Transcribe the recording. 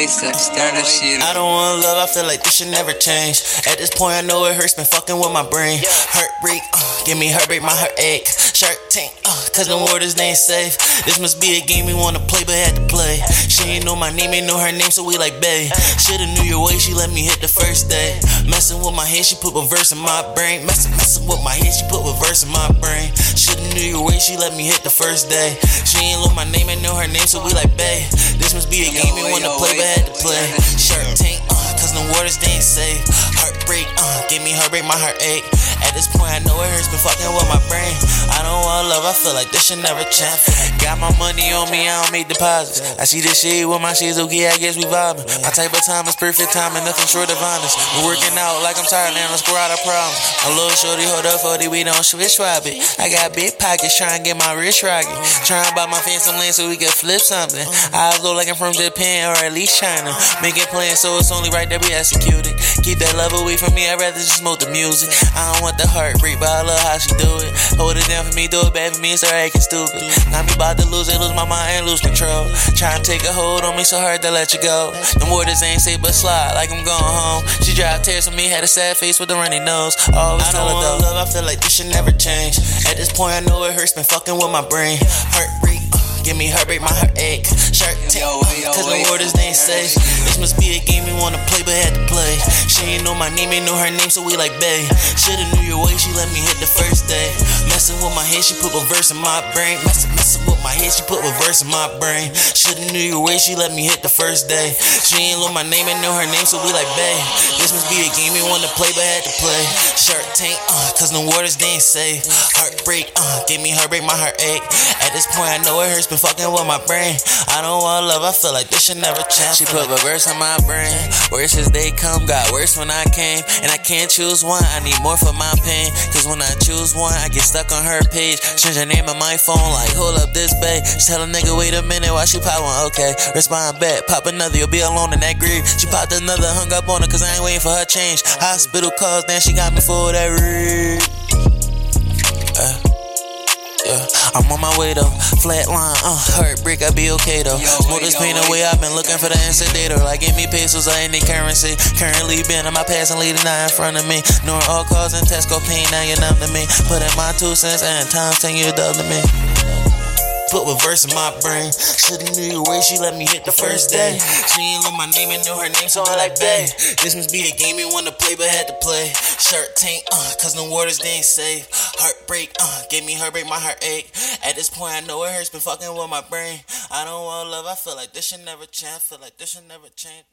waste up, start that shit. I don't want love, I feel like this should never change. At this point, I know it hurts, been fucking with my brain. Heartbreak, uh, give me heartbreak, my heart ache. Shark tank, uh, cause the waters ain't safe. This must be a game we wanna play, but had to play. She ain't know my name, ain't know her name, so we like bae. Shoulda knew your way, she let me hit the first day. Messing with my head, she put a verse in my brain. Messing, messing with my head, she put a verse in my brain. Shoulda knew your way, she let me hit the first day. She ain't know my name, ain't know her name, so we like bae. This must be a game we wanna play, but had to play. Shark tank, cause the waters they ain't safe. Heartbreak, uh, give me heartbreak, my heart ache. At this point, I know it hurts, been fucking with my brain. I don't want love, I feel like this should never change. Got my money on me, I don't make deposits. I see this shit with my okay, I guess we vibing. My type of time is perfect time and nothing short of honest. We working out like I'm tired, now let's go out of problems. A little shorty, hold up, 40, we don't switch swap it. I got big pockets, trying to get my wrist rocket. Trying to buy my fans some land so we can flip something. I look like I'm from Japan or at least China. Make it plans, so it's only right that we executed. Keep that love away from me, I'd rather just smoke the music. I don't want the heartbreak, but I love how she do it. Hold it down for me, do it bad for me, and start acting stupid. Me about to lose it, lose my mind and lose control. Try to take a hold on me so hard to let you go. The waters ain't safe but slide like I'm going home. She drive tears on me, had a sad face with a runny nose. Always I though, love, I feel like this should never change. At this point, I know it hurts, been fucking with my brain. Heartbreak. Give me her heartbreak, my heart ache. Tank, uh, cause the they ain't safe. This must be a game we wanna play, but had to play. She ain't know my name, ain't know her name, so we like bae. Shoulda knew your way, she let me hit the first day. Messing with my head, she put a verse in my brain. Messing, messing with my head, she put a verse in my brain. Shoulda knew your way, she let me hit the first day. She ain't know my name, ain't know her name, so we like bae. This must be a game we wanna play, but had to play. Shark tank, uh, cause the waters they ain't safe. Heartbreak, uh, give me heartbreak, my heart ache. At this point, I know it hurts, been fucking with my brain. I don't want love, I feel like this should never change. She put a verse in my brain. Worse as they come, got worse when I came. And I can't choose one, I need more for my pain. Cause when I choose one, I get stuck on her page. Change her name on my phone, like, hold up this bay. She tell a nigga, wait a minute, while she pop one, okay. Respond back, pop another, you'll be alone in that grave. She popped another, hung up on her, cause I ain't waiting for her change. Hospital calls, then she got me for that Uh, yeah, I'm on my way though. Flatline, uh, heartbreak, I be okay though. Smoke this pain away, I've been looking for the insedator. Like, give me pesos or any currency. Currently been on my past and leading now in front of me. Knowing all cause and Tesco pain, now you're numb to me. Put in my two cents and times 10 you double to me. Put a verse in my brain. Shoulda knew your way, she let me hit the first day. She ain't know my name and know her name, so I like bae. This must be a game you wanna play, but had to play. Shark tank, uh, cause the waters safe. Heartbreak, uh, gave me heartbreak, my heart ache. At this point, I know it hurts, been fucking with my brain. I don't want love, I feel like this should never change. I feel like this should never change.